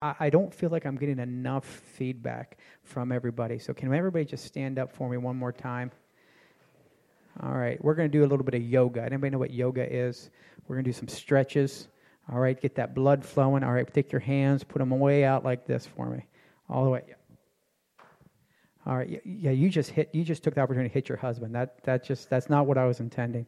I, I don't feel like I'm getting enough feedback from everybody. So, can everybody just stand up for me one more time? All right, we're going to do a little bit of yoga. Anybody know what yoga is? We're going to do some stretches. All right, get that blood flowing. All right, take your hands, put them way out like this for me, all the way. Yeah. All right, yeah, you just hit. You just took the opportunity to hit your husband. That that just that's not what I was intending.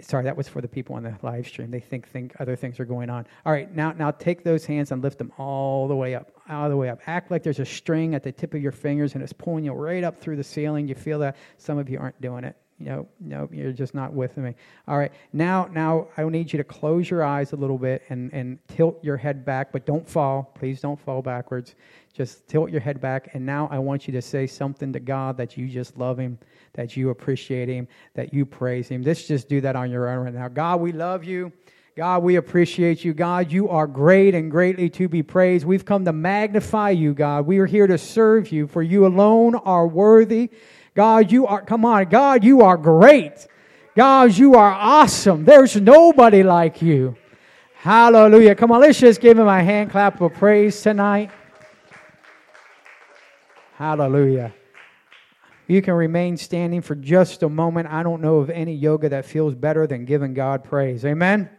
Sorry, that was for the people on the live stream. They think think other things are going on. All right, now now take those hands and lift them all the way up, all the way up. Act like there's a string at the tip of your fingers and it's pulling you right up through the ceiling. You feel that? Some of you aren't doing it. No, no, you're just not with me. All right, now now I need you to close your eyes a little bit and and tilt your head back, but don't fall. Please don't fall backwards. Just tilt your head back, and now I want you to say something to God that you just love Him that you appreciate Him, that you praise Him. Let's just do that on your own right now. God, we love you. God, we appreciate you. God, you are great and greatly to be praised. We've come to magnify you, God. We are here to serve you, for you alone are worthy. God, you are, come on, God, you are great. God, you are awesome. There's nobody like you. Hallelujah. Come on, let's just give him a hand clap of praise tonight. Hallelujah. You can remain standing for just a moment. I don't know of any yoga that feels better than giving God praise. Amen.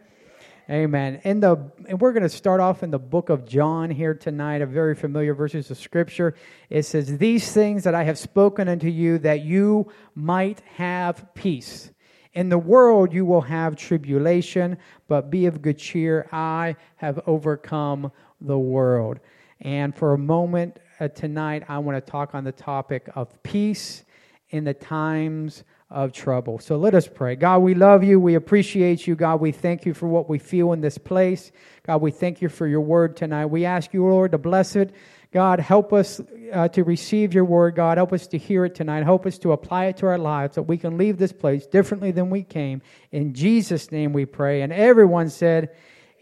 Amen. In the and we're going to start off in the book of John here tonight, a very familiar verses of scripture. It says, "These things that I have spoken unto you that you might have peace. In the world you will have tribulation, but be of good cheer. I have overcome the world." And for a moment, uh, tonight, I want to talk on the topic of peace in the times of trouble. So let us pray. God, we love you. We appreciate you. God, we thank you for what we feel in this place. God, we thank you for your word tonight. We ask you, Lord, to bless it. God, help us uh, to receive your word. God, help us to hear it tonight. Help us to apply it to our lives that we can leave this place differently than we came. In Jesus' name we pray. And everyone said,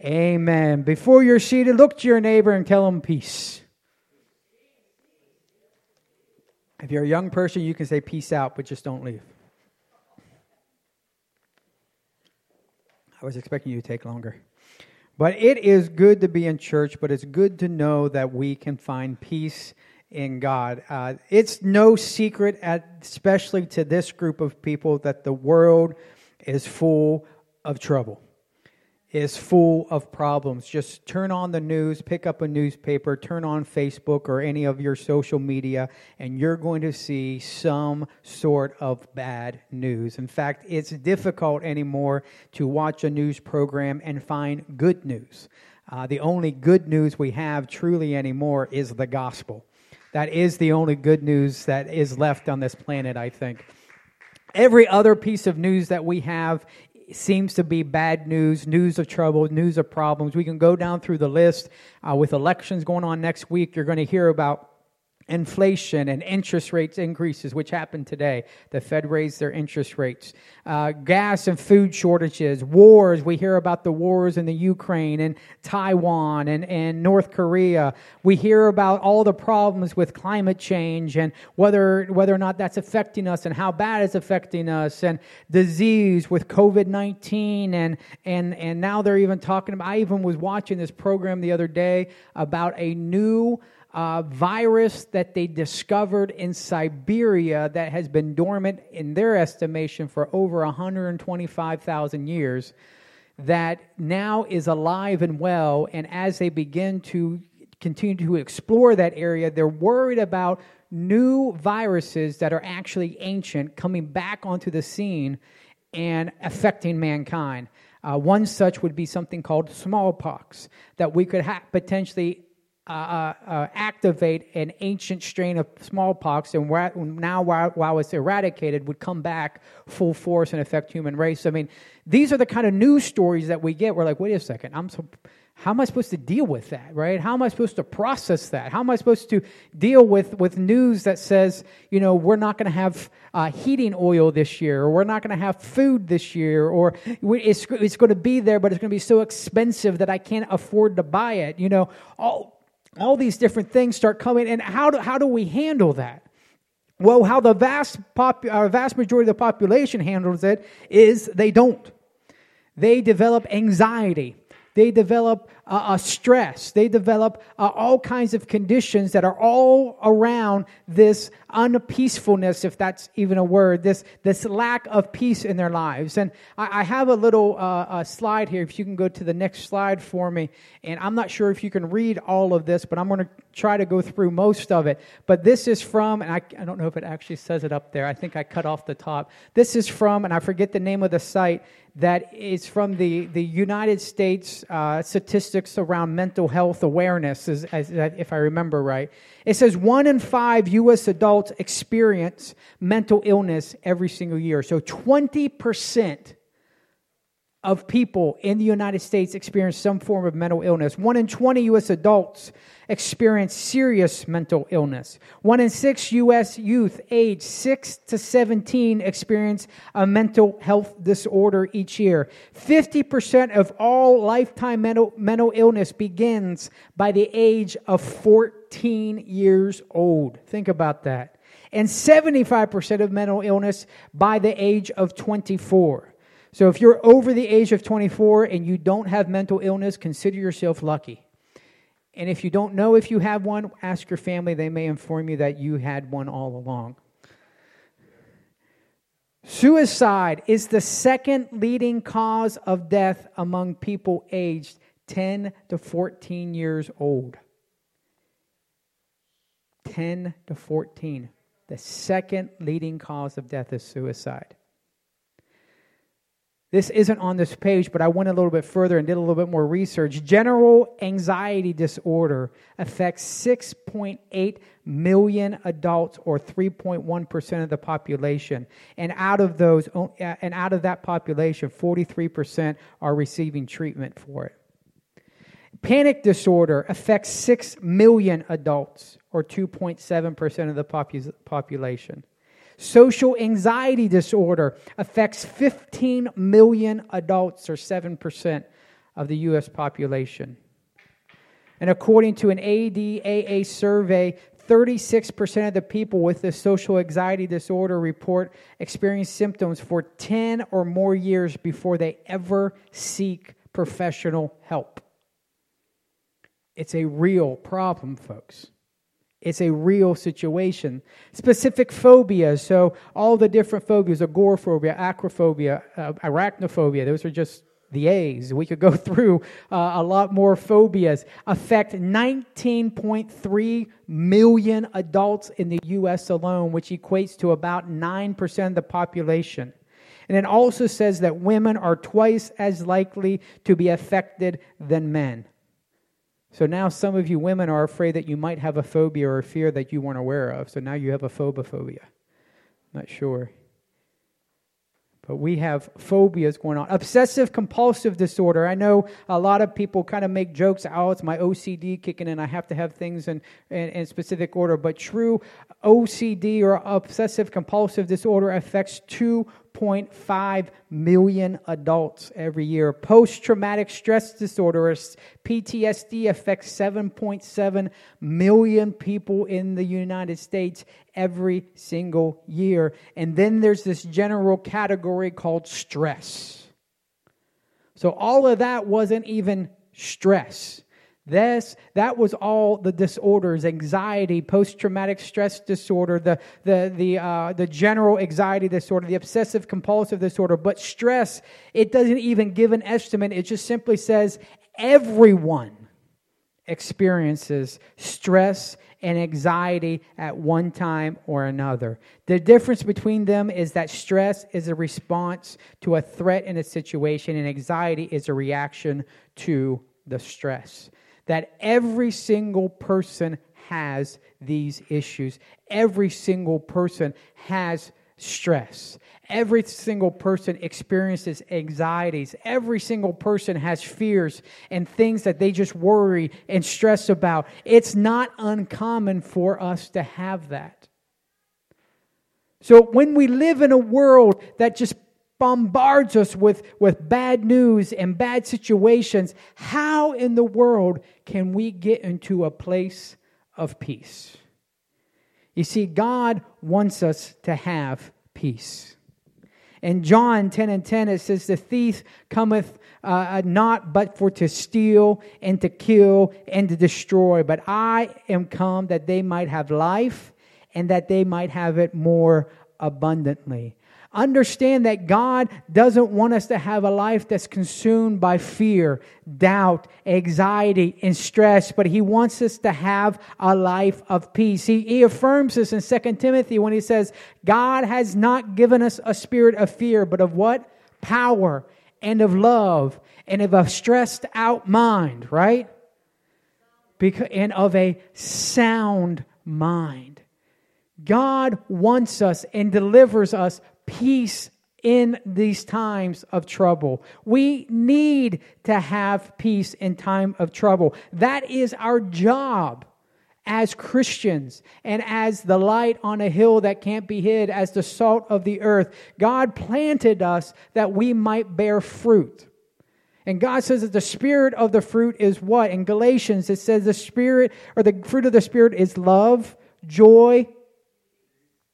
Amen. Before you're seated, look to your neighbor and tell him peace. If you're a young person, you can say peace out, but just don't leave. I was expecting you to take longer. But it is good to be in church, but it's good to know that we can find peace in God. Uh, it's no secret, at, especially to this group of people, that the world is full of trouble is full of problems. Just turn on the news, pick up a newspaper, turn on Facebook or any of your social media, and you're going to see some sort of bad news. In fact, it's difficult anymore to watch a news program and find good news. Uh, the only good news we have truly anymore is the gospel. That is the only good news that is left on this planet, I think. Every other piece of news that we have seems to be bad news, news of trouble, news of problems. We can go down through the list. Uh, with elections going on next week, you're going to hear about inflation and interest rates increases, which happened today. The Fed raised their interest rates. Uh, gas and food shortages, wars. We hear about the wars in the Ukraine and Taiwan and, and North Korea. We hear about all the problems with climate change and whether, whether or not that's affecting us and how bad it's affecting us and disease with COVID-19 and, and, and now they're even talking about, I even was watching this program the other day about a new uh, virus that they discovered in Siberia that has been dormant, in their estimation, for over 125,000 years, that now is alive and well. And as they begin to continue to explore that area, they're worried about new viruses that are actually ancient coming back onto the scene and affecting mankind. Uh, one such would be something called smallpox, that we could ha- potentially uh, uh, uh, activate an ancient strain of smallpox, and now while, while, it's eradicated, would come back full force and affect human race. I mean, these are the kind of news stories that we get. We're like, wait a second, I'm so. How am I supposed to deal with that, right? How am I supposed to process that? How am I supposed to deal with, with news that says, you know, we're not going to have uh, heating oil this year, or we're not going to have food this year, or it's, it's going to be there, but it's going to be so expensive that I can't afford to buy it. You know, all, all these different things start coming. And how do, how do we handle that? Well, how the vast, pop, uh, vast majority of the population handles it is they don't. They develop anxiety. They develop uh, stress. They develop uh, all kinds of conditions that are all around this unpeacefulness, if that's even a word, this, this lack of peace in their lives. And I, I have a little uh, slide here, if you can go to the next slide for me. And I'm not sure if you can read all of this, but I'm going to try to go through most of it. But this is from, and I, I don't know if it actually says it up there. I think I cut off the top. This is from, and I forget the name of the site, that is from the, the United States uh, statistics around mental health awareness, as, as, if I remember right. It says one in five U.S. adults experience mental illness every single year. So 20% of people in the United States experience some form of mental illness. One in 20 U.S. adults experience serious mental illness. One in six U.S. youth aged 6 to 17 experience a mental health disorder each year. 50% of all lifetime mental, mental illness begins by the age of 14 years old. Think about that. And 75% of mental illness by the age of 24. So if you're over the age of 24 and you don't have mental illness, consider yourself lucky. And if you don't know if you have one, ask your family. They may inform you that you had one all along. Suicide is the second leading cause of death among people aged 10 to 14 years old. 10 to 14. The second leading cause of death is suicide. This isn't on this page, but I went a little bit further and did a little bit more research. General anxiety disorder affects 6.8 million adults or 3.1% of the population. And out of those uh, and out of that population, 43% are receiving treatment for it. Panic disorder affects 6 million adults or 2.7% of the population. Social anxiety disorder affects 15 million adults, or 7% of the U.S. population. And according to an ADAA survey, 36% of the people with the social anxiety disorder report experience symptoms for 10 or more years before they ever seek professional help. It's a real problem, folks. It's a real situation. Specific phobias, so all the different phobias agoraphobia, acrophobia, uh, arachnophobia, those are just the A's. We could go through uh, a lot more phobias. Affect 19.3 million adults in the U.S. alone, which equates to about 9% of the population. And it also says that women are twice as likely to be affected than men. So now some of you women are afraid that you might have a phobia or a fear that you weren't aware of. So now you have a phobophobia. Not sure. But we have phobias going on. Obsessive compulsive disorder. I know a lot of people kind of make jokes, oh, it's my OCD kicking in. I have to have things in, in, in specific order. But true OCD or obsessive compulsive disorder affects 2.5 million adults every year. Post traumatic stress disorder, or PTSD, affects 7.7 million people in the United States every single year. And then there's this general category called stress. So all of that wasn't even stress. This, that was all the disorders anxiety, post traumatic stress disorder, the, the, the, uh, the general anxiety disorder, the obsessive compulsive disorder. But stress, it doesn't even give an estimate. It just simply says everyone experiences stress and anxiety at one time or another. The difference between them is that stress is a response to a threat in a situation, and anxiety is a reaction to the stress that every single person has these issues. Every single person has stress. Every single person experiences anxieties. Every single person has fears and things that they just worry and stress about. It's not uncommon for us to have that. So when we live in a world that just bombards us with, with bad news and bad situations, how in the world can we get into a place of peace? You see, God wants us to have peace. In John 10 and 10, it says, The thief cometh uh, not but for to steal and to kill and to destroy. But I am come that they might have life and that they might have it more abundantly. Understand that God doesn't want us to have a life that's consumed by fear, doubt, anxiety, and stress, but He wants us to have a life of peace. He, he affirms this in 2 Timothy when He says, God has not given us a spirit of fear, but of what? Power and of love and of a stressed out mind, right? Because, and of a sound mind. God wants us and delivers us peace in these times of trouble. We need to have peace in time of trouble. That is our job as Christians and as the light on a hill that can't be hid, as the salt of the earth. God planted us that we might bear fruit. And God says that the spirit of the fruit is what? In Galatians, it says the spirit or the fruit of the spirit is love, joy,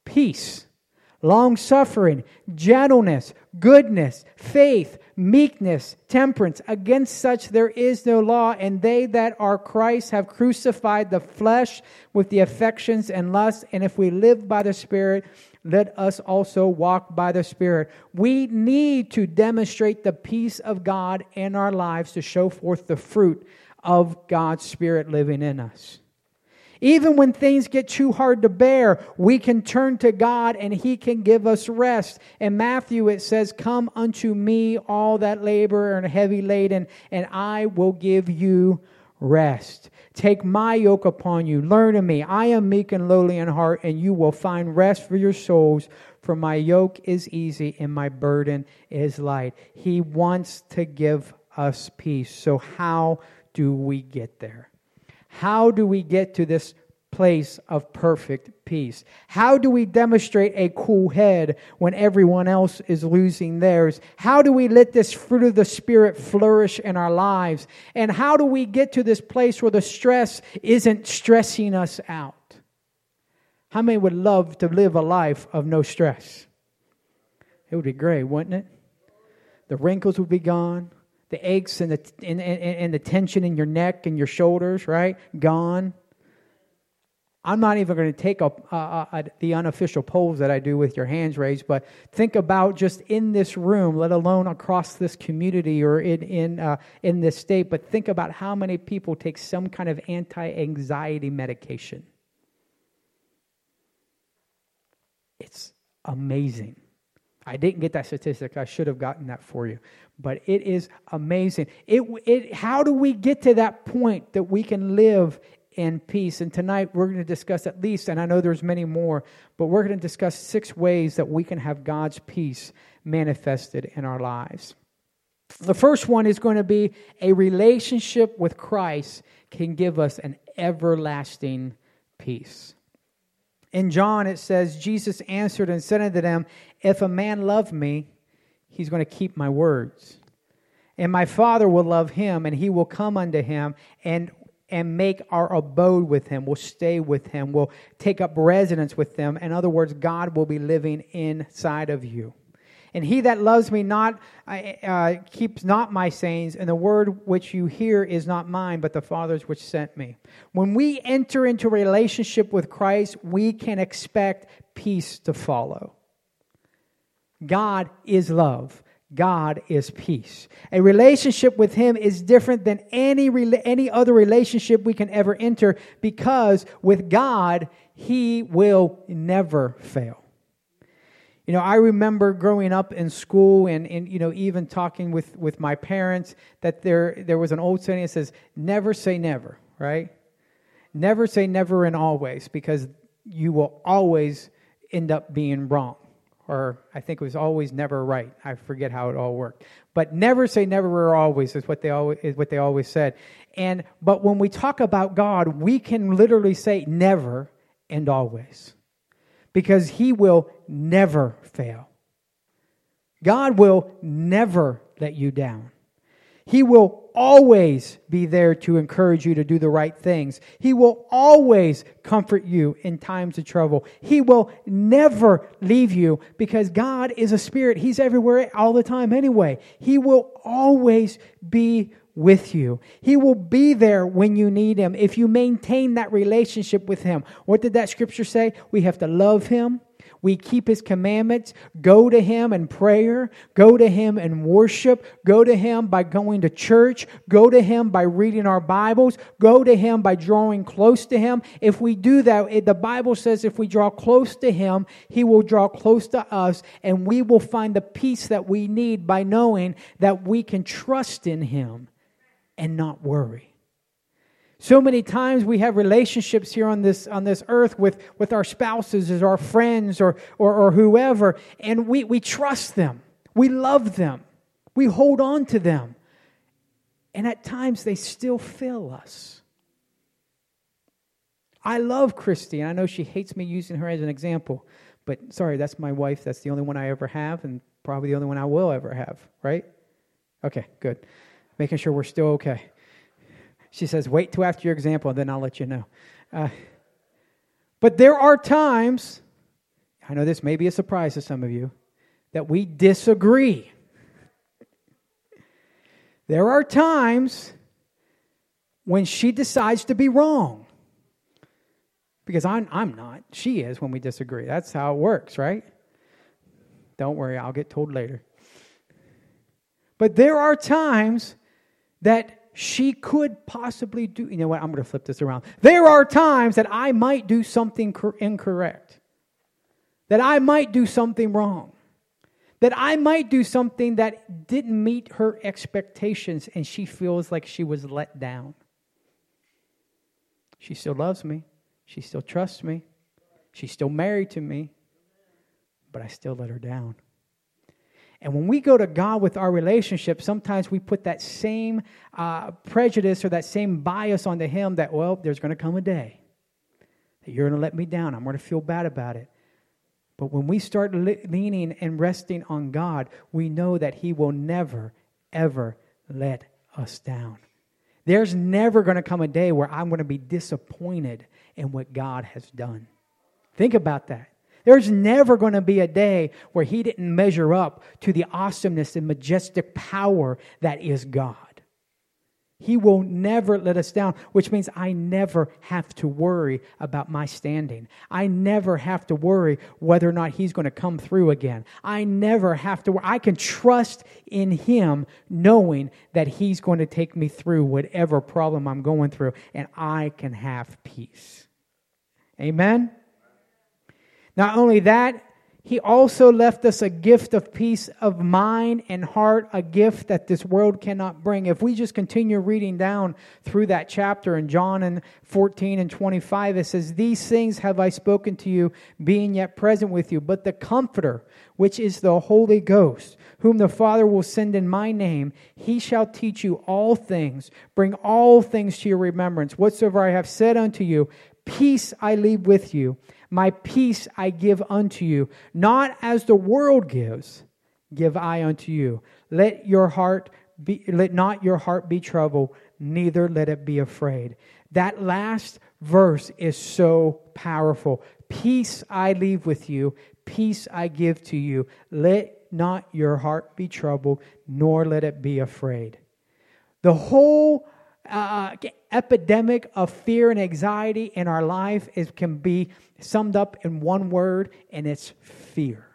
peace long suffering, gentleness, goodness, faith, meekness, temperance. Against such there is no law, and they that are Christ have crucified the flesh with the affections and lusts. And if we live by the Spirit, let us also walk by the Spirit. We need to demonstrate the peace of God in our lives to show forth the fruit of God's Spirit living in us. Even when things get too hard to bear, we can turn to God and He can give us rest. In Matthew, it says, Come unto me, all that labor and heavy laden, and I will give you rest. Take my yoke upon you. Learn of me. I am meek and lowly in heart, and you will find rest for your souls. For my yoke is easy and my burden is light. He wants to give us peace. So, how do we get there? How do we get to this place of perfect peace? How do we demonstrate a cool head when everyone else is losing theirs? How do we let this fruit of the Spirit flourish in our lives? And how do we get to this place where the stress isn't stressing us out? How many would love to live a life of no stress? It would be great, wouldn't it? The wrinkles would be gone the aches and the, and, and, and the tension in your neck and your shoulders, right? Gone. I'm not even going to take the unofficial polls that I do with your hands raised, but think about just in this room, let alone across this community or in in uh, in this state. But think about how many people take some kind of anti-anxiety medication. It's amazing. I didn't get that statistic. I should have gotten that for you but it is amazing. It, it, how do we get to that point that we can live in peace? And tonight we're going to discuss at least, and I know there's many more, but we're going to discuss six ways that we can have God's peace manifested in our lives. The first one is going to be a relationship with Christ can give us an everlasting peace. In John, it says, Jesus answered and said unto them, If a man love me, he's going to keep my words. And my Father will love him, and he will come unto him and and make our abode with him. We'll stay with him. We'll take up residence with them. In other words, God will be living inside of you. And he that loves me not uh, keeps not my sayings, and the word which you hear is not mine, but the Father's which sent me. When we enter into relationship with Christ, we can expect peace to follow. God is love. God is peace. A relationship with Him is different than any, any other relationship we can ever enter because with God, He will never fail. You know, I remember growing up in school and, and you know, even talking with, with my parents that there, there was an old saying that says, never say never, right? Never say never and always because you will always end up being wrong or I think it was always never right. I forget how it all worked. But never say never or always is what they always is what they always said. And but when we talk about God, we can literally say never and always. Because he will never fail. God will never let you down. He will always be there to encourage you to do the right things. He will always comfort you in times of trouble. He will never leave you because God is a spirit. He's everywhere all the time anyway. He will always be with you. He will be there when you need him if you maintain that relationship with him. What did that scripture say? We have to love him we keep his commandments, go to him in prayer, go to him in worship, go to him by going to church, go to him by reading our Bibles, go to him by drawing close to him. If we do that, the Bible says if we draw close to him, he will draw close to us, and we will find the peace that we need by knowing that we can trust in him and not worry. So many times we have relationships here on this, on this earth with, with our spouses, as our friends, or, or, or whoever, and we, we trust them. We love them. We hold on to them. And at times they still fail us. I love Christy, and I know she hates me using her as an example, but sorry, that's my wife. That's the only one I ever have, and probably the only one I will ever have, right? Okay, good. Making sure we're still okay. She says, Wait till after your example, and then I'll let you know. Uh, but there are times, I know this may be a surprise to some of you, that we disagree. There are times when she decides to be wrong. Because I'm, I'm not. She is when we disagree. That's how it works, right? Don't worry, I'll get told later. But there are times that she could possibly do. You know what? I'm going to flip this around. There are times that I might do something incorrect, that I might do something wrong, that I might do something that didn't meet her expectations, and she feels like she was let down. She still loves me, she still trusts me, she's still married to me, but I still let her down. And when we go to God with our relationship, sometimes we put that same uh, prejudice or that same bias onto Him that, well, there's going to come a day that you're going to let me down. I'm going to feel bad about it. But when we start le- leaning and resting on God, we know that He will never, ever let us down. There's never going to come a day where I'm going to be disappointed in what God has done. Think about that. There's never going to be a day where he didn't measure up to the awesomeness and majestic power that is God. He will never let us down, which means I never have to worry about my standing. I never have to worry whether or not He's going to come through again. I never have to. I can trust in Him knowing that He's going to take me through whatever problem I'm going through, and I can have peace. Amen? Not only that, he also left us a gift of peace of mind and heart, a gift that this world cannot bring. If we just continue reading down through that chapter in John and 14 and 25, it says, These things have I spoken to you, being yet present with you. But the Comforter, which is the Holy Ghost, whom the Father will send in my name, he shall teach you all things, bring all things to your remembrance, whatsoever I have said unto you. Peace I leave with you my peace I give unto you, not as the world gives, give I unto you. Let your heart be, let not your heart be troubled, neither let it be afraid. That last verse is so powerful. Peace I leave with you, peace I give to you. Let not your heart be troubled, nor let it be afraid. The whole uh, epidemic of fear and anxiety in our life is, can be summed up in one word, and it's fear.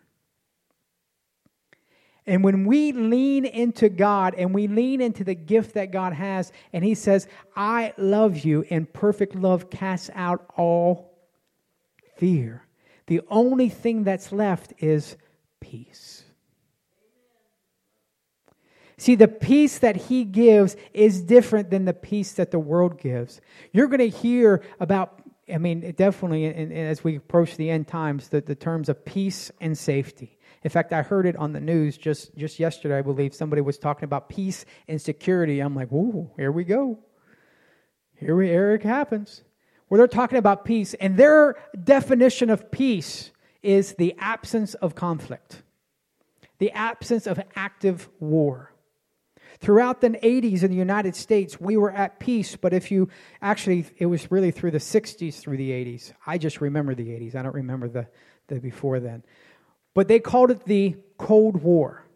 And when we lean into God and we lean into the gift that God has, and He says, I love you, and perfect love casts out all fear, the only thing that's left is peace. See, the peace that he gives is different than the peace that the world gives. You're going to hear about, I mean, definitely in, in, as we approach the end times, the, the terms of peace and safety. In fact, I heard it on the news just, just yesterday, I believe. Somebody was talking about peace and security. I'm like, whoa, here we go. Here, we, here it happens. Where they're talking about peace, and their definition of peace is the absence of conflict, the absence of active war. Throughout the 80s in the United States, we were at peace, but if you actually, it was really through the 60s through the 80s. I just remember the 80s. I don't remember the, the before then. But they called it the Cold War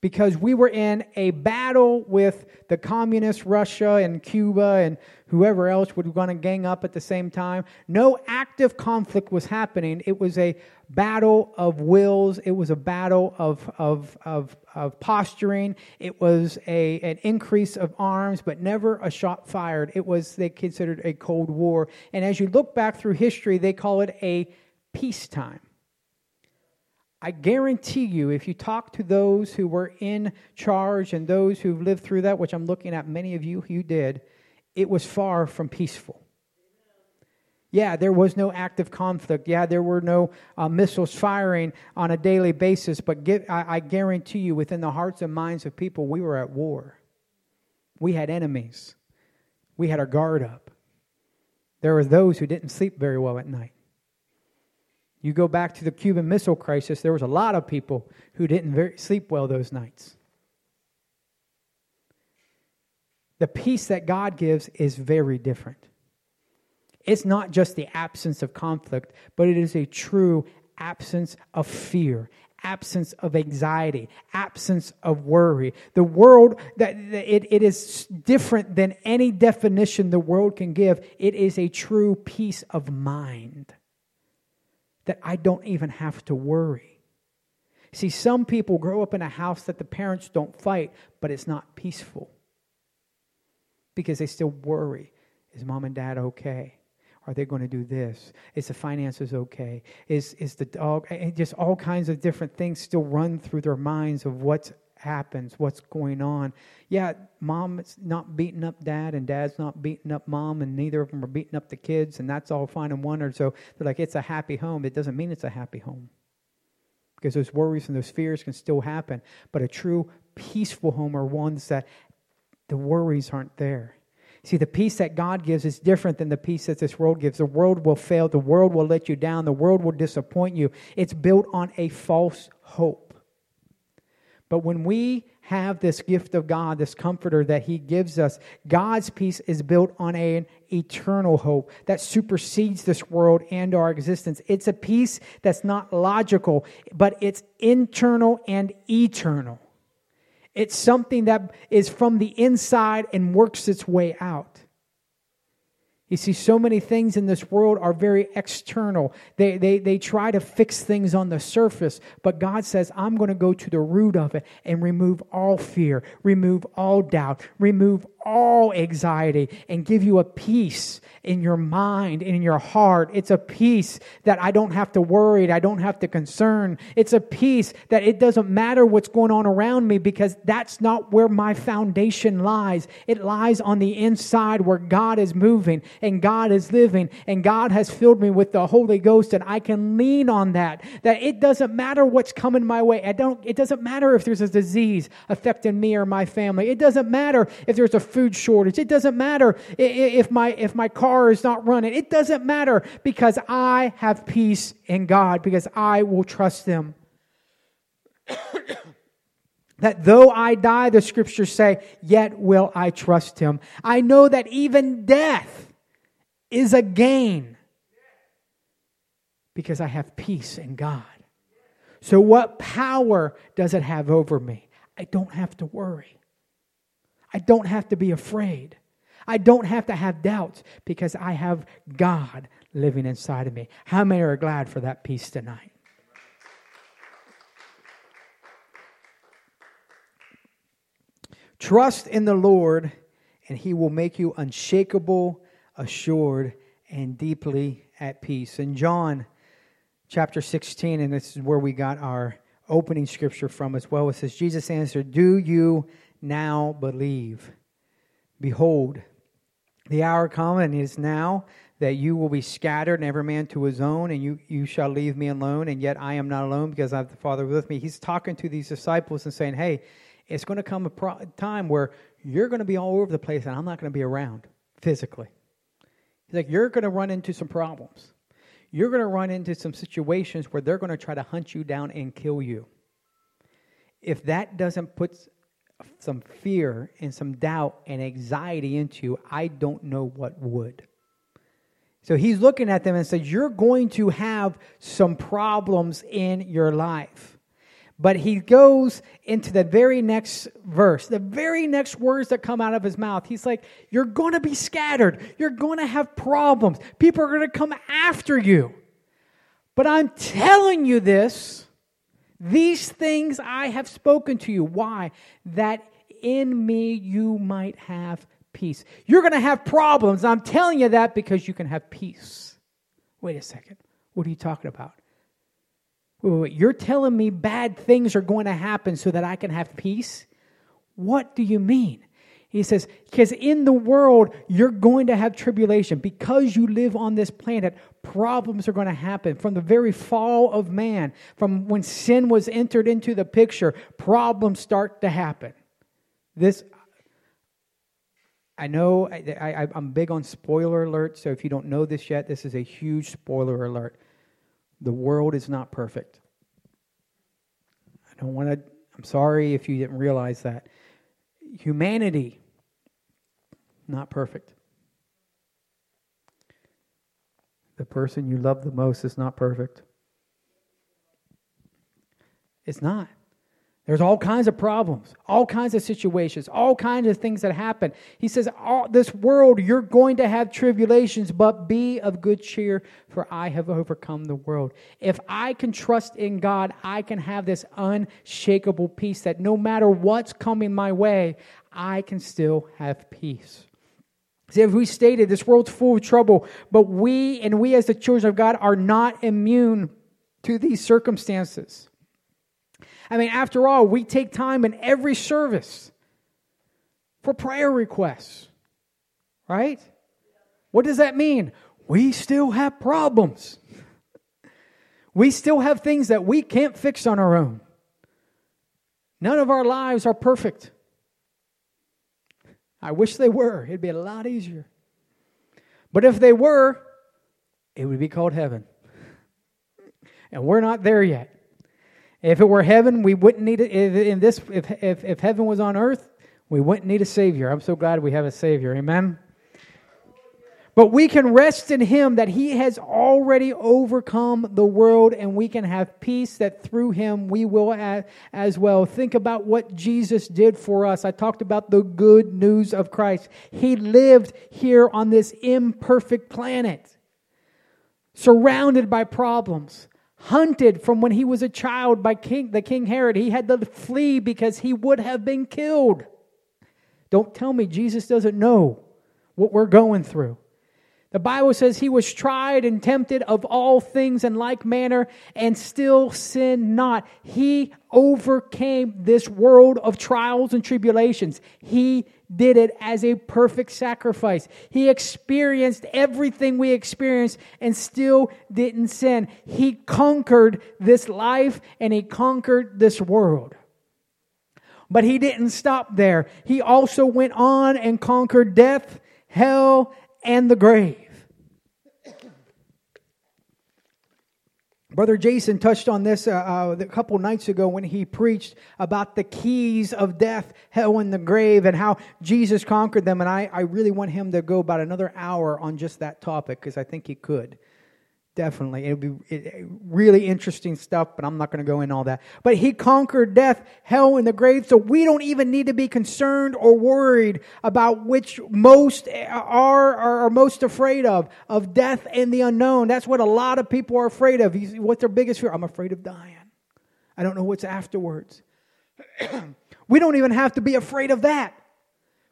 because we were in a battle with the communist Russia and Cuba and whoever else was going to gang up at the same time. No active conflict was happening. It was a battle of wills. It was a battle of, of, of, of posturing. It was a, an increase of arms, but never a shot fired. It was, they considered a Cold War. And as you look back through history, they call it a peacetime. I guarantee you, if you talk to those who were in charge and those who've lived through that, which I'm looking at many of you, you did, it was far from peaceful. Yeah, there was no active conflict. Yeah, there were no uh, missiles firing on a daily basis. But get, I, I guarantee you, within the hearts and minds of people, we were at war. We had enemies. We had our guard up. There were those who didn't sleep very well at night. You go back to the Cuban Missile Crisis, there was a lot of people who didn't very, sleep well those nights. The peace that God gives is very different. It's not just the absence of conflict, but it is a true absence of fear, absence of anxiety, absence of worry. The world that it, it is different than any definition the world can give. It is a true peace of mind that I don't even have to worry. See, some people grow up in a house that the parents don't fight, but it's not peaceful because they still worry. Is mom and dad okay? Are they going to do this? Is the finances okay? Is, is the dog, and just all kinds of different things still run through their minds of what's happens, what's going on. Yeah, mom's not beating up dad, and dad's not beating up mom, and neither of them are beating up the kids, and that's all fine and wonderful. So they're like, it's a happy home. It doesn't mean it's a happy home because those worries and those fears can still happen. But a true peaceful home are ones that the worries aren't there. See, the peace that God gives is different than the peace that this world gives. The world will fail, the world will let you down, the world will disappoint you. It's built on a false hope. But when we have this gift of God, this comforter that He gives us, God's peace is built on an eternal hope that supersedes this world and our existence. It's a peace that's not logical, but it's internal and eternal. It's something that is from the inside and works its way out. You see, so many things in this world are very external. They, they, they try to fix things on the surface, but God says, I'm going to go to the root of it and remove all fear, remove all doubt, remove all anxiety, and give you a peace in your mind and in your heart. It's a peace that I don't have to worry, I don't have to concern. It's a peace that it doesn't matter what's going on around me because that's not where my foundation lies. It lies on the inside where God is moving and God is living and God has filled me with the Holy Ghost and I can lean on that. That it doesn't matter what's coming my way. I don't, it doesn't matter if there's a disease affecting me or my family. It doesn't matter if there's a food shortage. It doesn't matter if my, if my car is not running. It doesn't matter because I have peace in God because I will trust them. that though I die, the scriptures say, yet will I trust him. I know that even death is a gain because I have peace in God. So, what power does it have over me? I don't have to worry. I don't have to be afraid. I don't have to have doubts because I have God living inside of me. How many are glad for that peace tonight? Trust in the Lord, and He will make you unshakable assured, and deeply at peace. In John chapter 16, and this is where we got our opening scripture from as well, it says, Jesus answered, Do you now believe? Behold, the hour come and is now that you will be scattered, and every man to his own, and you, you shall leave me alone, and yet I am not alone because I have the Father with me. He's talking to these disciples and saying, Hey, it's going to come a pro- time where you're going to be all over the place, and I'm not going to be around physically. He's like, You're going to run into some problems. You're going to run into some situations where they're going to try to hunt you down and kill you. If that doesn't put some fear and some doubt and anxiety into you, I don't know what would. So he's looking at them and says, You're going to have some problems in your life. But he goes into the very next verse, the very next words that come out of his mouth. He's like, You're going to be scattered. You're going to have problems. People are going to come after you. But I'm telling you this. These things I have spoken to you. Why? That in me you might have peace. You're going to have problems. I'm telling you that because you can have peace. Wait a second. What are you talking about? You're telling me bad things are going to happen so that I can have peace? What do you mean? He says, because in the world, you're going to have tribulation. Because you live on this planet, problems are going to happen. From the very fall of man, from when sin was entered into the picture, problems start to happen. This, I know I, am big on spoiler alert, so if you don't know this yet, this is a huge spoiler alert. The world is not perfect. I don't want to, I'm sorry if you didn't realize that. Humanity, not perfect. The person you love the most is not perfect. It's not. There's all kinds of problems, all kinds of situations, all kinds of things that happen. He says, all, This world, you're going to have tribulations, but be of good cheer, for I have overcome the world. If I can trust in God, I can have this unshakable peace that no matter what's coming my way, I can still have peace. See, as we stated, this world's full of trouble, but we and we as the children of God are not immune to these circumstances. I mean, after all, we take time in every service for prayer requests, right? What does that mean? We still have problems. We still have things that we can't fix on our own. None of our lives are perfect. I wish they were. It'd be a lot easier. But if they were, it would be called heaven. And we're not there yet. If it were heaven, we wouldn't need it. In this, if, if, if heaven was on earth, we wouldn't need a Savior. I'm so glad we have a Savior. Amen. But we can rest in Him that He has already overcome the world and we can have peace that through Him we will as well. Think about what Jesus did for us. I talked about the good news of Christ. He lived here on this imperfect planet, surrounded by problems hunted from when he was a child by king, the King Herod. He had to flee because he would have been killed. Don't tell me Jesus doesn't know what we're going through. The Bible says he was tried and tempted of all things in like manner and still sinned not. He overcame this world of trials and tribulations. He did it as a perfect sacrifice. He experienced everything we experienced and still didn't sin. He conquered this life and he conquered this world. But he didn't stop there. He also went on and conquered death, hell, and the grave. Brother Jason touched on this uh, uh, a couple nights ago when he preached about the keys of death, hell, and the grave, and how Jesus conquered them. And I, I really want him to go about another hour on just that topic because I think he could. Definitely. It would be it, really interesting stuff, but I'm not going to go in all that. But he conquered death, hell, and the grave, so we don't even need to be concerned or worried about which most are, are, most afraid of, of death and the unknown. That's what a lot of people are afraid of. What's their biggest fear? I'm afraid of dying. I don't know what's afterwards. we don't even have to be afraid of that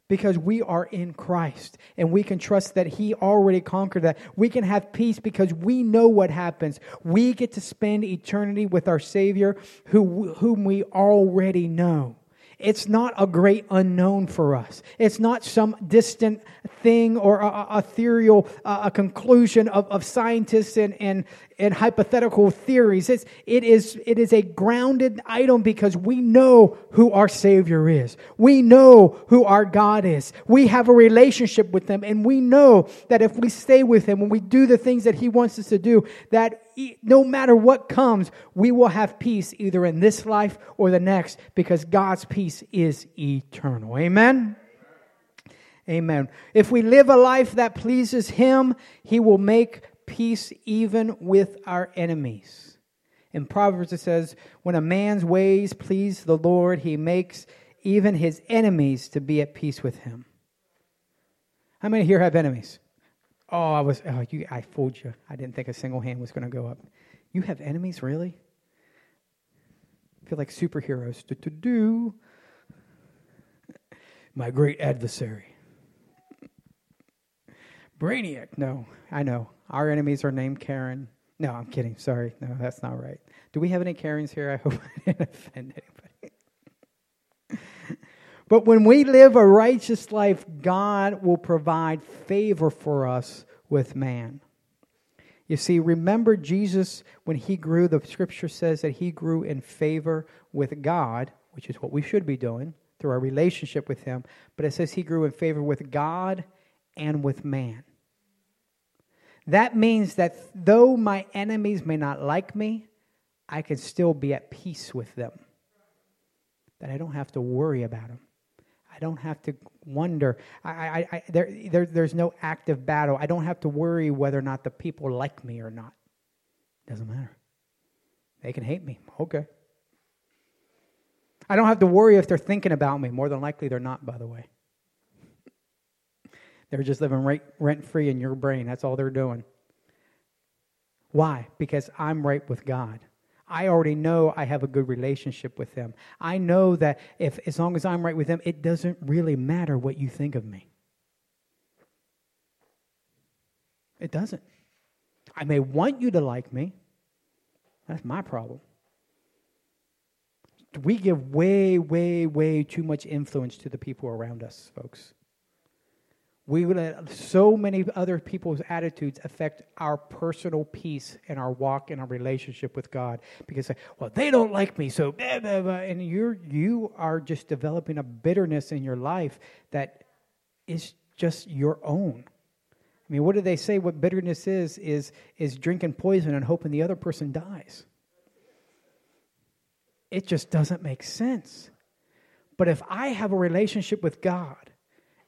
because we are in Christ and we can trust that He already conquered that. We can have peace because we know what happens. We get to spend eternity with our Savior who, whom we already know. It's not a great unknown for us. It's not some distant thing or a, a ethereal uh, a conclusion of, of scientists and, and, in hypothetical theories. It's, it, is, it is a grounded item because we know who our Savior is. We know who our God is. We have a relationship with Him, and we know that if we stay with Him and we do the things that He wants us to do, that no matter what comes, we will have peace either in this life or the next because God's peace is eternal. Amen? Amen. If we live a life that pleases Him, He will make peace even with our enemies. In Proverbs it says, When a man's ways please the Lord, he makes even his enemies to be at peace with him. How many here have enemies? Oh, I was oh, you, I fooled you. I didn't think a single hand was going to go up. You have enemies, really? I feel like superheroes. Do, do, do. My great adversary. Brainiac. No, I know. Our enemies are named Karen. No, I'm kidding. Sorry. No, that's not right. Do we have any Karens here? I hope I didn't offend anybody. but when we live a righteous life, God will provide favor for us with man. You see, remember Jesus, when he grew, the scripture says that he grew in favor with God, which is what we should be doing through our relationship with him. But it says he grew in favor with God and with man. That means that though my enemies may not like me, I can still be at peace with them. That I don't have to worry about them. I don't have to wonder. I, I, I, there, there, there's no active battle. I don't have to worry whether or not the people like me or not. Doesn't matter. They can hate me. Okay. I don't have to worry if they're thinking about me. More than likely, they're not, by the way. They're just living rent free in your brain. That's all they're doing. Why? Because I'm right with God. I already know I have a good relationship with Him. I know that if, as long as I'm right with Him, it doesn't really matter what you think of me. It doesn't. I may want you to like me. That's my problem. We give way, way, way too much influence to the people around us, folks. We let so many other people's attitudes affect our personal peace and our walk and our relationship with God because, well, they don't like me, so blah, blah, blah. and you're you are just developing a bitterness in your life that is just your own. I mean, what do they say? What bitterness is is is drinking poison and hoping the other person dies. It just doesn't make sense. But if I have a relationship with God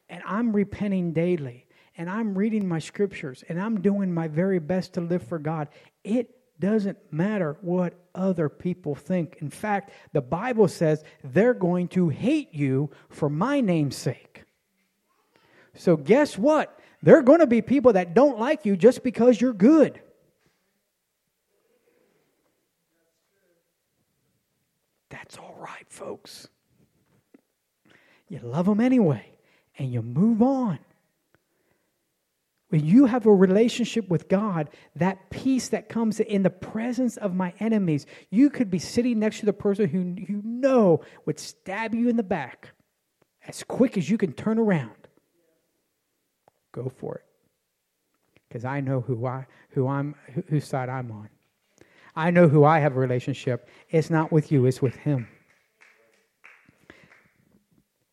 and I'm repenting daily and I'm reading my scriptures and I'm doing my very best to live for God, it doesn't matter what other people think. In fact, the Bible says they're going to hate you for my name's sake. So, guess what? There are going to be people that don't like you just because you're good. That's all right, folks. You love them anyway and you move on. When you have a relationship with God, that peace that comes in the presence of my enemies, you could be sitting next to the person who you know would stab you in the back as quick as you can turn around. Go for it. Because I know who I who I'm whose side I'm on. I know who I have a relationship. It's not with you, it's with him.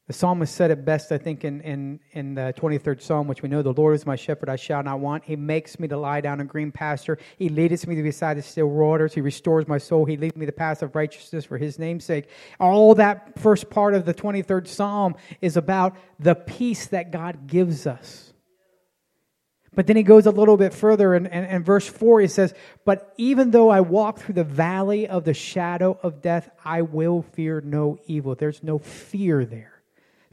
The psalmist said it best, I think, in, in, in the 23rd Psalm, which we know the Lord is my shepherd, I shall not want. He makes me to lie down in green pasture. He leadeth me beside the still waters. He restores my soul. He leads me the path of righteousness for his name's sake. All that first part of the 23rd Psalm is about the peace that God gives us. But then he goes a little bit further, and, and, and verse 4 he says, But even though I walk through the valley of the shadow of death, I will fear no evil. There's no fear there.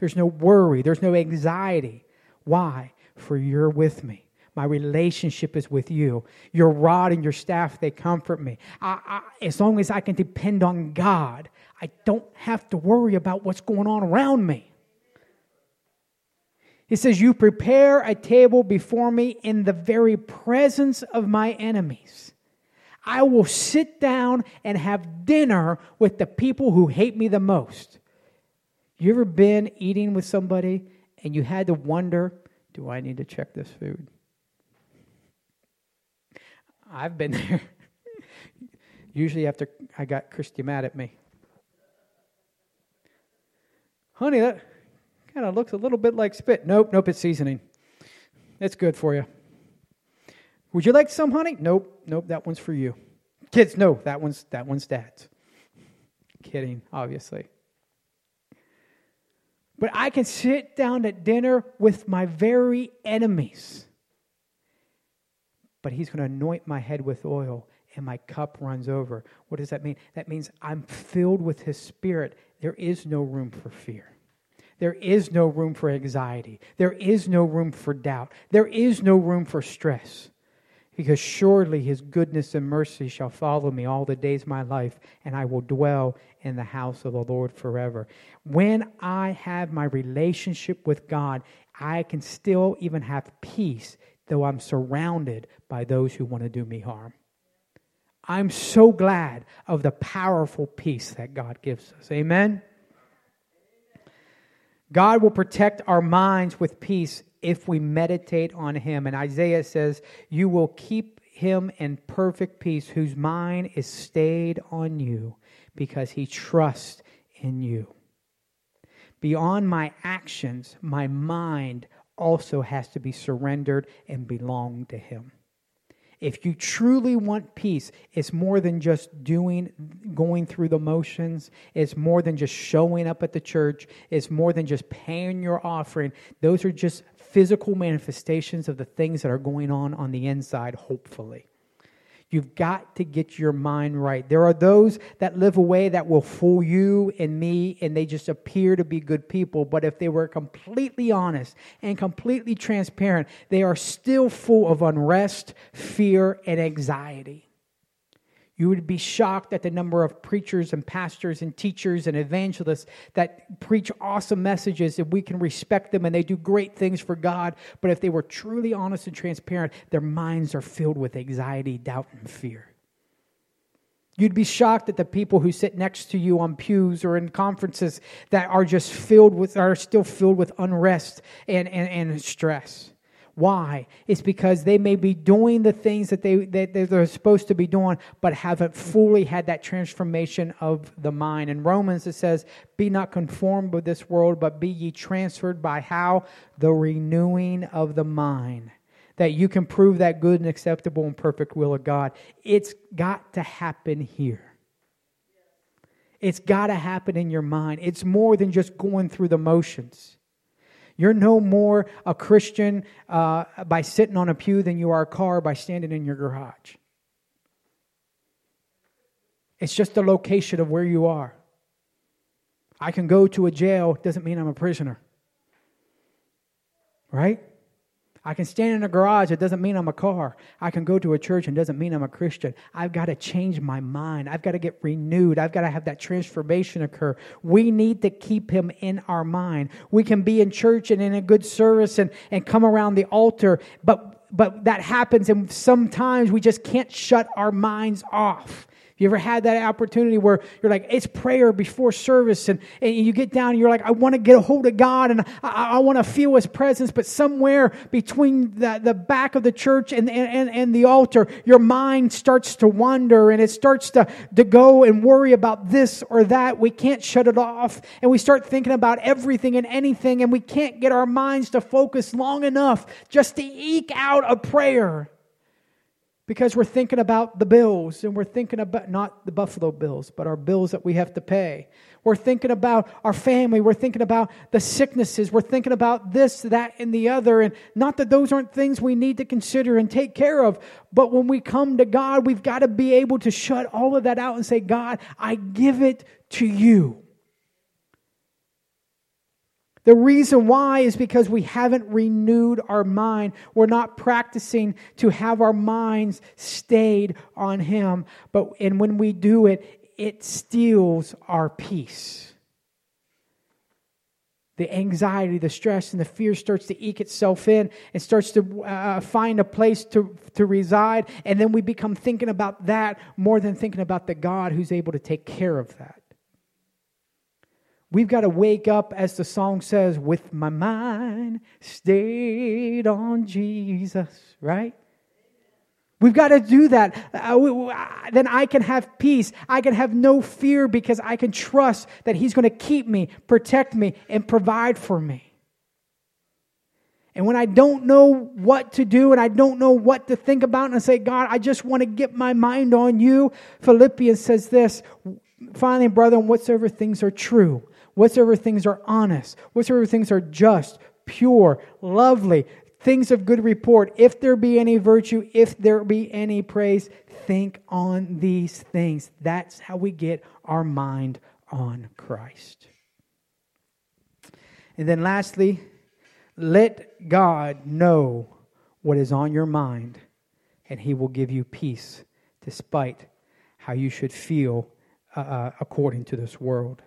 There's no worry. There's no anxiety. Why? For you're with me. My relationship is with you. Your rod and your staff, they comfort me. I, I, as long as I can depend on God, I don't have to worry about what's going on around me. He says, You prepare a table before me in the very presence of my enemies. I will sit down and have dinner with the people who hate me the most. You ever been eating with somebody and you had to wonder, do I need to check this food? I've been there. Usually after I got Christy mad at me. Honey, that kind of looks a little bit like spit. Nope, nope, it's seasoning. It's good for you. Would you like some honey? Nope, nope, that one's for you. Kids, no, that one's that one's dad's. Kidding, obviously. But I can sit down at dinner with my very enemies. But he's going to anoint my head with oil and my cup runs over. What does that mean? That means I'm filled with his spirit. There is no room for fear. There is no room for anxiety. There is no room for doubt. There is no room for stress because surely his goodness and mercy shall follow me all the days of my life, and I will dwell in the house of the Lord forever. When I have my relationship with God, I can still even have peace, though I'm surrounded by those who want to do me harm. I'm so glad of the powerful peace that God gives us. Amen. God will protect our minds with peace if we meditate on him. And Isaiah says, You will keep him in perfect peace, whose mind is stayed on you because he trusts in you. Beyond my actions, my mind also has to be surrendered and belong to him. If you truly want peace, it's more than just doing, going through the motions. It's more than just showing up at the church. It's more than just paying your offering. Those are just physical manifestations of the things that are going on on the inside, hopefully. You've got to get your mind right. There are those that live away that will fool you and me, and they just appear to be good people. But if they were completely honest and completely transparent, they are still full of unrest, fear, and anxiety. You would be shocked at the number of preachers and pastors and teachers and evangelists that preach awesome messages and we can respect them and they do great things for God. But if they were truly honest and transparent, their minds are filled with anxiety, doubt, and fear. You'd be shocked at the people who sit next to you on pews or in conferences that are just filled with, are still filled with unrest and, and, and stress. Why? It's because they may be doing the things that, they, that they're supposed to be doing, but haven't fully had that transformation of the mind. In Romans, it says, Be not conformed with this world, but be ye transferred by how? The renewing of the mind. That you can prove that good and acceptable and perfect will of God. It's got to happen here. It's got to happen in your mind. It's more than just going through the motions. You're no more a Christian uh, by sitting on a pew than you are a car by standing in your garage. It's just the location of where you are. I can go to a jail, doesn't mean I'm a prisoner. Right? I can stand in a garage, it doesn't mean I'm a car. I can go to a church, and doesn't mean I'm a Christian. I've got to change my mind. I've got to get renewed. I've got to have that transformation occur. We need to keep him in our mind. We can be in church and in a good service and, and come around the altar, but, but that happens, and sometimes we just can't shut our minds off. You ever had that opportunity where you're like, it's prayer before service, and, and you get down and you're like, I want to get a hold of God and I, I want to feel His presence, but somewhere between the, the back of the church and, and, and the altar, your mind starts to wander and it starts to, to go and worry about this or that. We can't shut it off, and we start thinking about everything and anything, and we can't get our minds to focus long enough just to eke out a prayer because we're thinking about the bills and we're thinking about not the Buffalo bills, but our bills that we have to pay. We're thinking about our family. We're thinking about the sicknesses. We're thinking about this, that, and the other. And not that those aren't things we need to consider and take care of, but when we come to God, we've got to be able to shut all of that out and say, God, I give it to you. The reason why is because we haven't renewed our mind. We're not practicing to have our minds stayed on Him. But and when we do it, it steals our peace. The anxiety, the stress, and the fear starts to eke itself in and starts to uh, find a place to, to reside. And then we become thinking about that more than thinking about the God who's able to take care of that. We've got to wake up, as the song says, with my mind stayed on Jesus, right? We've got to do that. Uh, uh, then I can have peace. I can have no fear because I can trust that He's going to keep me, protect me, and provide for me. And when I don't know what to do and I don't know what to think about, and I say, God, I just want to get my mind on you, Philippians says this finally, brethren, whatsoever things are true, whatsoever things are honest, whatsoever things are just, pure, lovely, things of good report, if there be any virtue, if there be any praise, think on these things. That's how we get our mind on Christ. And then lastly, let God know what is on your mind, and He will give you peace despite how you should feel uh, uh according to this world.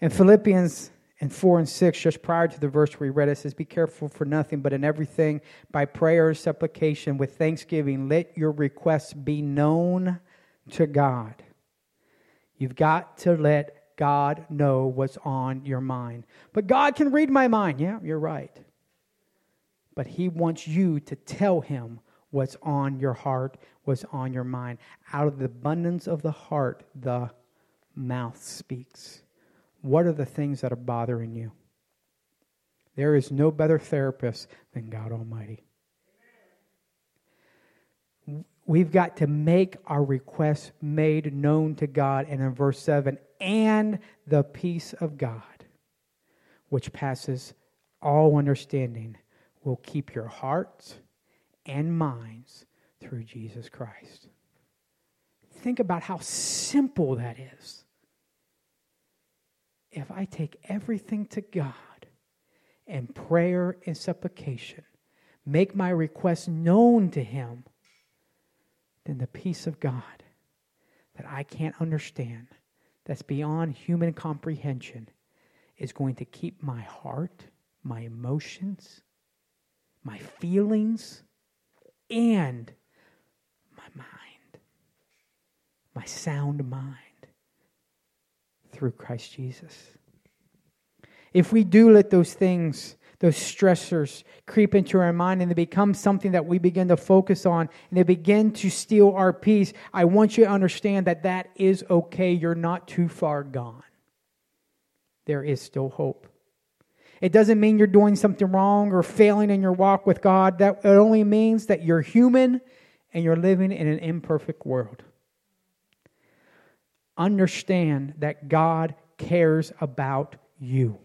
In Philippians and 4 and 6, just prior to the verse we read, it says, Be careful for nothing, but in everything, by prayer and supplication, with thanksgiving, let your requests be known to God. You've got to let God know what's on your mind. But God can read my mind. Yeah, you're right. But He wants you to tell Him what's on your heart, what's on your mind. Out of the abundance of the heart, the mouth speaks. What are the things that are bothering you? There is no better therapist than God Almighty. We've got to make our requests made known to God. And in verse 7, and the peace of God, which passes all understanding, will keep your hearts and minds through Jesus Christ. Think about how simple that is. If I take everything to God and prayer and supplication, make my request known to Him, then the peace of God that I can't understand that's beyond human comprehension is going to keep my heart, my emotions, my feelings, and my mind, my sound mind through Christ Jesus. If we do let those things, those stressors, creep into our mind and they become something that we begin to focus on and they begin to steal our peace, I want you to understand that that is okay. You're not too far gone. There is still hope. It doesn't mean you're doing something wrong or failing in your walk with God. That it only means that you're human and you're living in an imperfect world. Understand that God cares about you.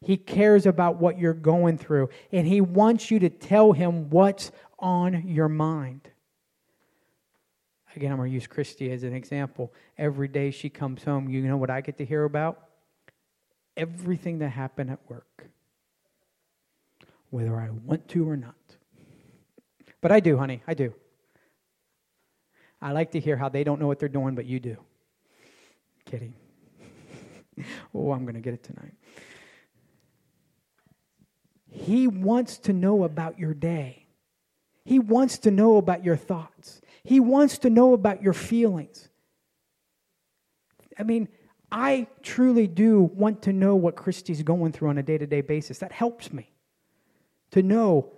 He cares about what you're going through, and He wants you to tell Him what's on your mind. Again, I'm going to use Christy as an example. Every day she comes home, you know what I get to hear about? Everything that happened at work, whether I want to or not. But I do, honey, I do. I like to hear how they don't know what they're doing, but you do. Kidding. oh, I'm going to get it tonight. He wants to know about your day. He wants to know about your thoughts. He wants to know about your feelings. I mean, I truly do want to know what Christy's going through on a day to day basis. That helps me to know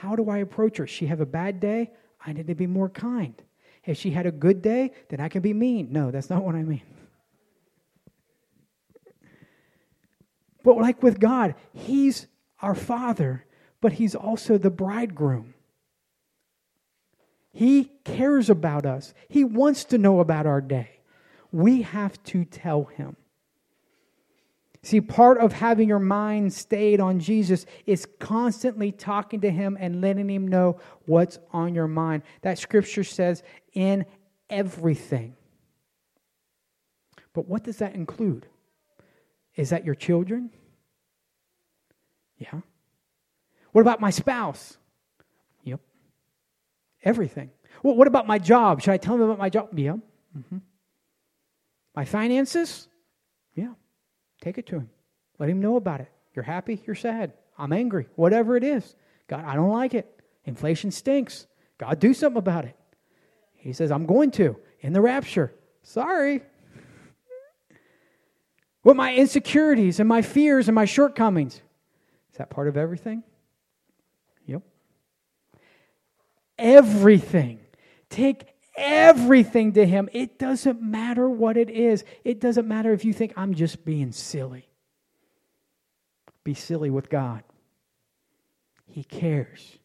how do I approach her. She have a bad day? I need to be more kind. If she had a good day, then I can be mean. No, that's not what I mean. But like with God, He's our Father, but He's also the bridegroom. He cares about us, He wants to know about our day. We have to tell Him. See, part of having your mind stayed on Jesus is constantly talking to Him and letting Him know what's on your mind. That scripture says, in everything. But what does that include? Is that your children? Yeah. What about my spouse? Yep. Everything. Well, what about my job? Should I tell them about my job? Yeah. Mm-hmm. My finances? Yeah. Take it to him. Let him know about it. You're happy, you're sad. I'm angry. Whatever it is. God, I don't like it. Inflation stinks. God, do something about it. He says, I'm going to in the rapture. Sorry. What my insecurities and my fears and my shortcomings. Is that part of everything? Yep. everything. Take everything to Him. It doesn't matter what it is, it doesn't matter if you think I'm just being silly. Be silly with God. He cares.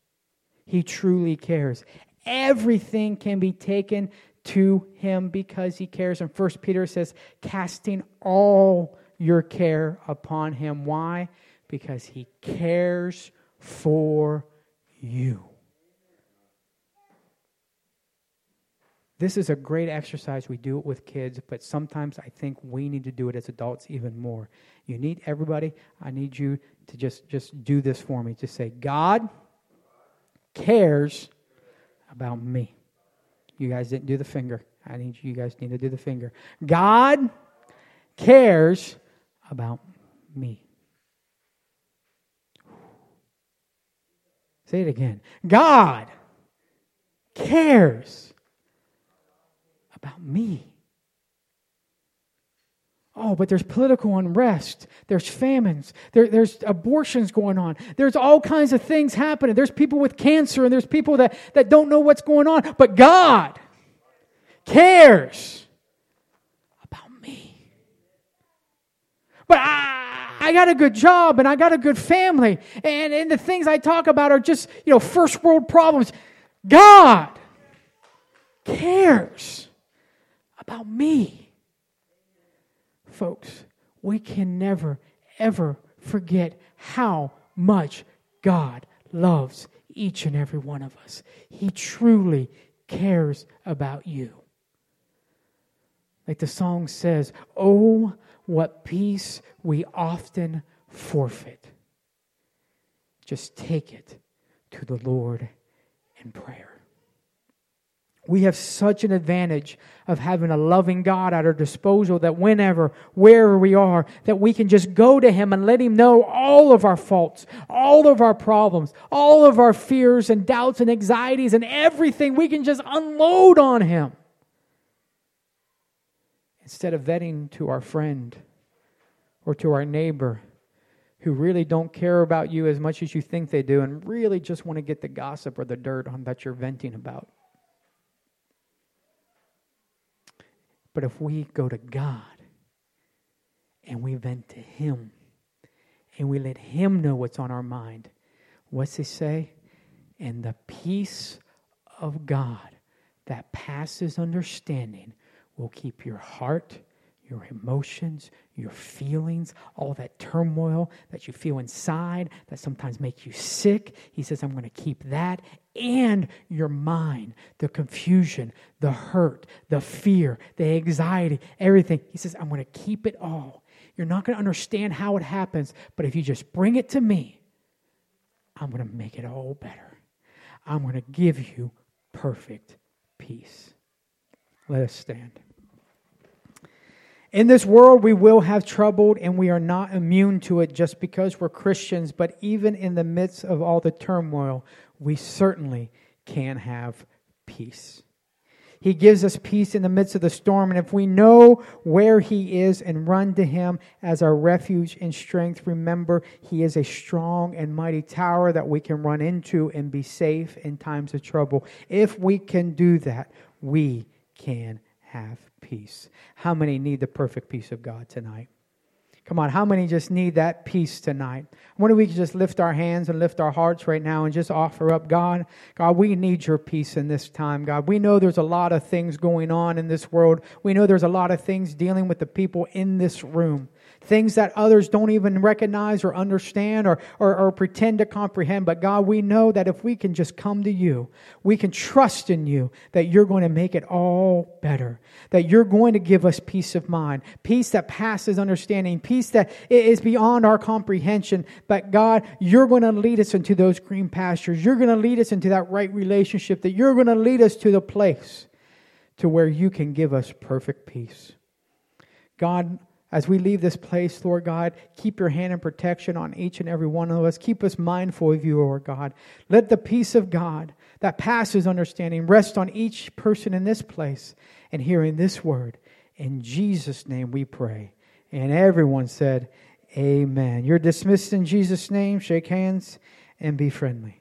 He truly cares. Everything can be taken to him because he cares. And First Peter says, casting all your care upon him. Why? Because he cares for you. This is a great exercise. We do it with kids, but sometimes I think we need to do it as adults even more. You need everybody, I need you to just, just do this for me. Just say, God cares about me. You guys didn't do the finger. I need you guys need to do the finger. God cares about me. Say it again. God cares about me. Oh, but there's political unrest. There's famines. There, there's abortions going on. There's all kinds of things happening. There's people with cancer and there's people that, that don't know what's going on. But God cares about me. But I, I got a good job and I got a good family. And, and the things I talk about are just, you know, first world problems. God cares about me folks, we can never, ever forget how much God loves each and every one of us. He truly cares about you. Like the song says, Oh, what peace we often forfeit. Just take it to the Lord in prayer. We have such an advantage of having a loving God at our disposal that whenever, wherever we are, that we can just go to Him and let Him know all of our faults, all of our problems, all of our fears and doubts and anxieties and everything. We can just unload on Him. Instead of vetting to our friend or to our neighbor who really don't care about you as much as you think they do and really just want to get the gossip or the dirt on that you're venting about. But if we go to God and we vent to Him and we let Him know what's on our mind, what's He say? And the peace of God that passes understanding will keep your heart, your emotions, your feelings, all that turmoil that you feel inside that sometimes make you sick. He says, I'm going to keep that and your mind, the confusion, the hurt, the fear, the anxiety, everything. He says, I'm going to keep it all. You're not going to understand how it happens, but if you just bring it to me, I'm going to make it all better. I'm going to give you perfect peace. Let us stand. In this world, we will have trouble, and we are not immune to it just because we're Christians. But even in the midst of all the turmoil, we certainly can have peace. He gives us peace in the midst of the storm. And if we know where He is and run to Him as our refuge and strength, remember He is a strong and mighty tower that we can run into and be safe in times of trouble. If we can do that, we can have peace. How many need the perfect peace of God tonight? Come on, how many just need that peace tonight? Why don't we just lift our hands and lift our hearts right now and just offer up, God, God, we need your peace in this time, God. We know there's a lot of things going on in this world. We know there's a lot of things dealing with the people in this room things that others don't even recognize or understand or, or, or, pretend to comprehend. But God, we know that if we can just come to you, we can trust in you that you're going to make it all better, that you're going to give us peace of mind, peace that passes understanding, peace that is beyond our comprehension. But God, you're going to lead us into those green pastures. You're going to lead us into that right relationship, that you're going to lead us to the place to where you can give us perfect peace. God, as we leave this place, Lord God, keep your hand and protection on each and every one of us. Keep us mindful of you, Lord God. Let the peace of God that passes understanding rest on each person in this place and hearing this word. In Jesus' name we pray. And everyone said, Amen. You're dismissed in Jesus' name. Shake hands and be friendly.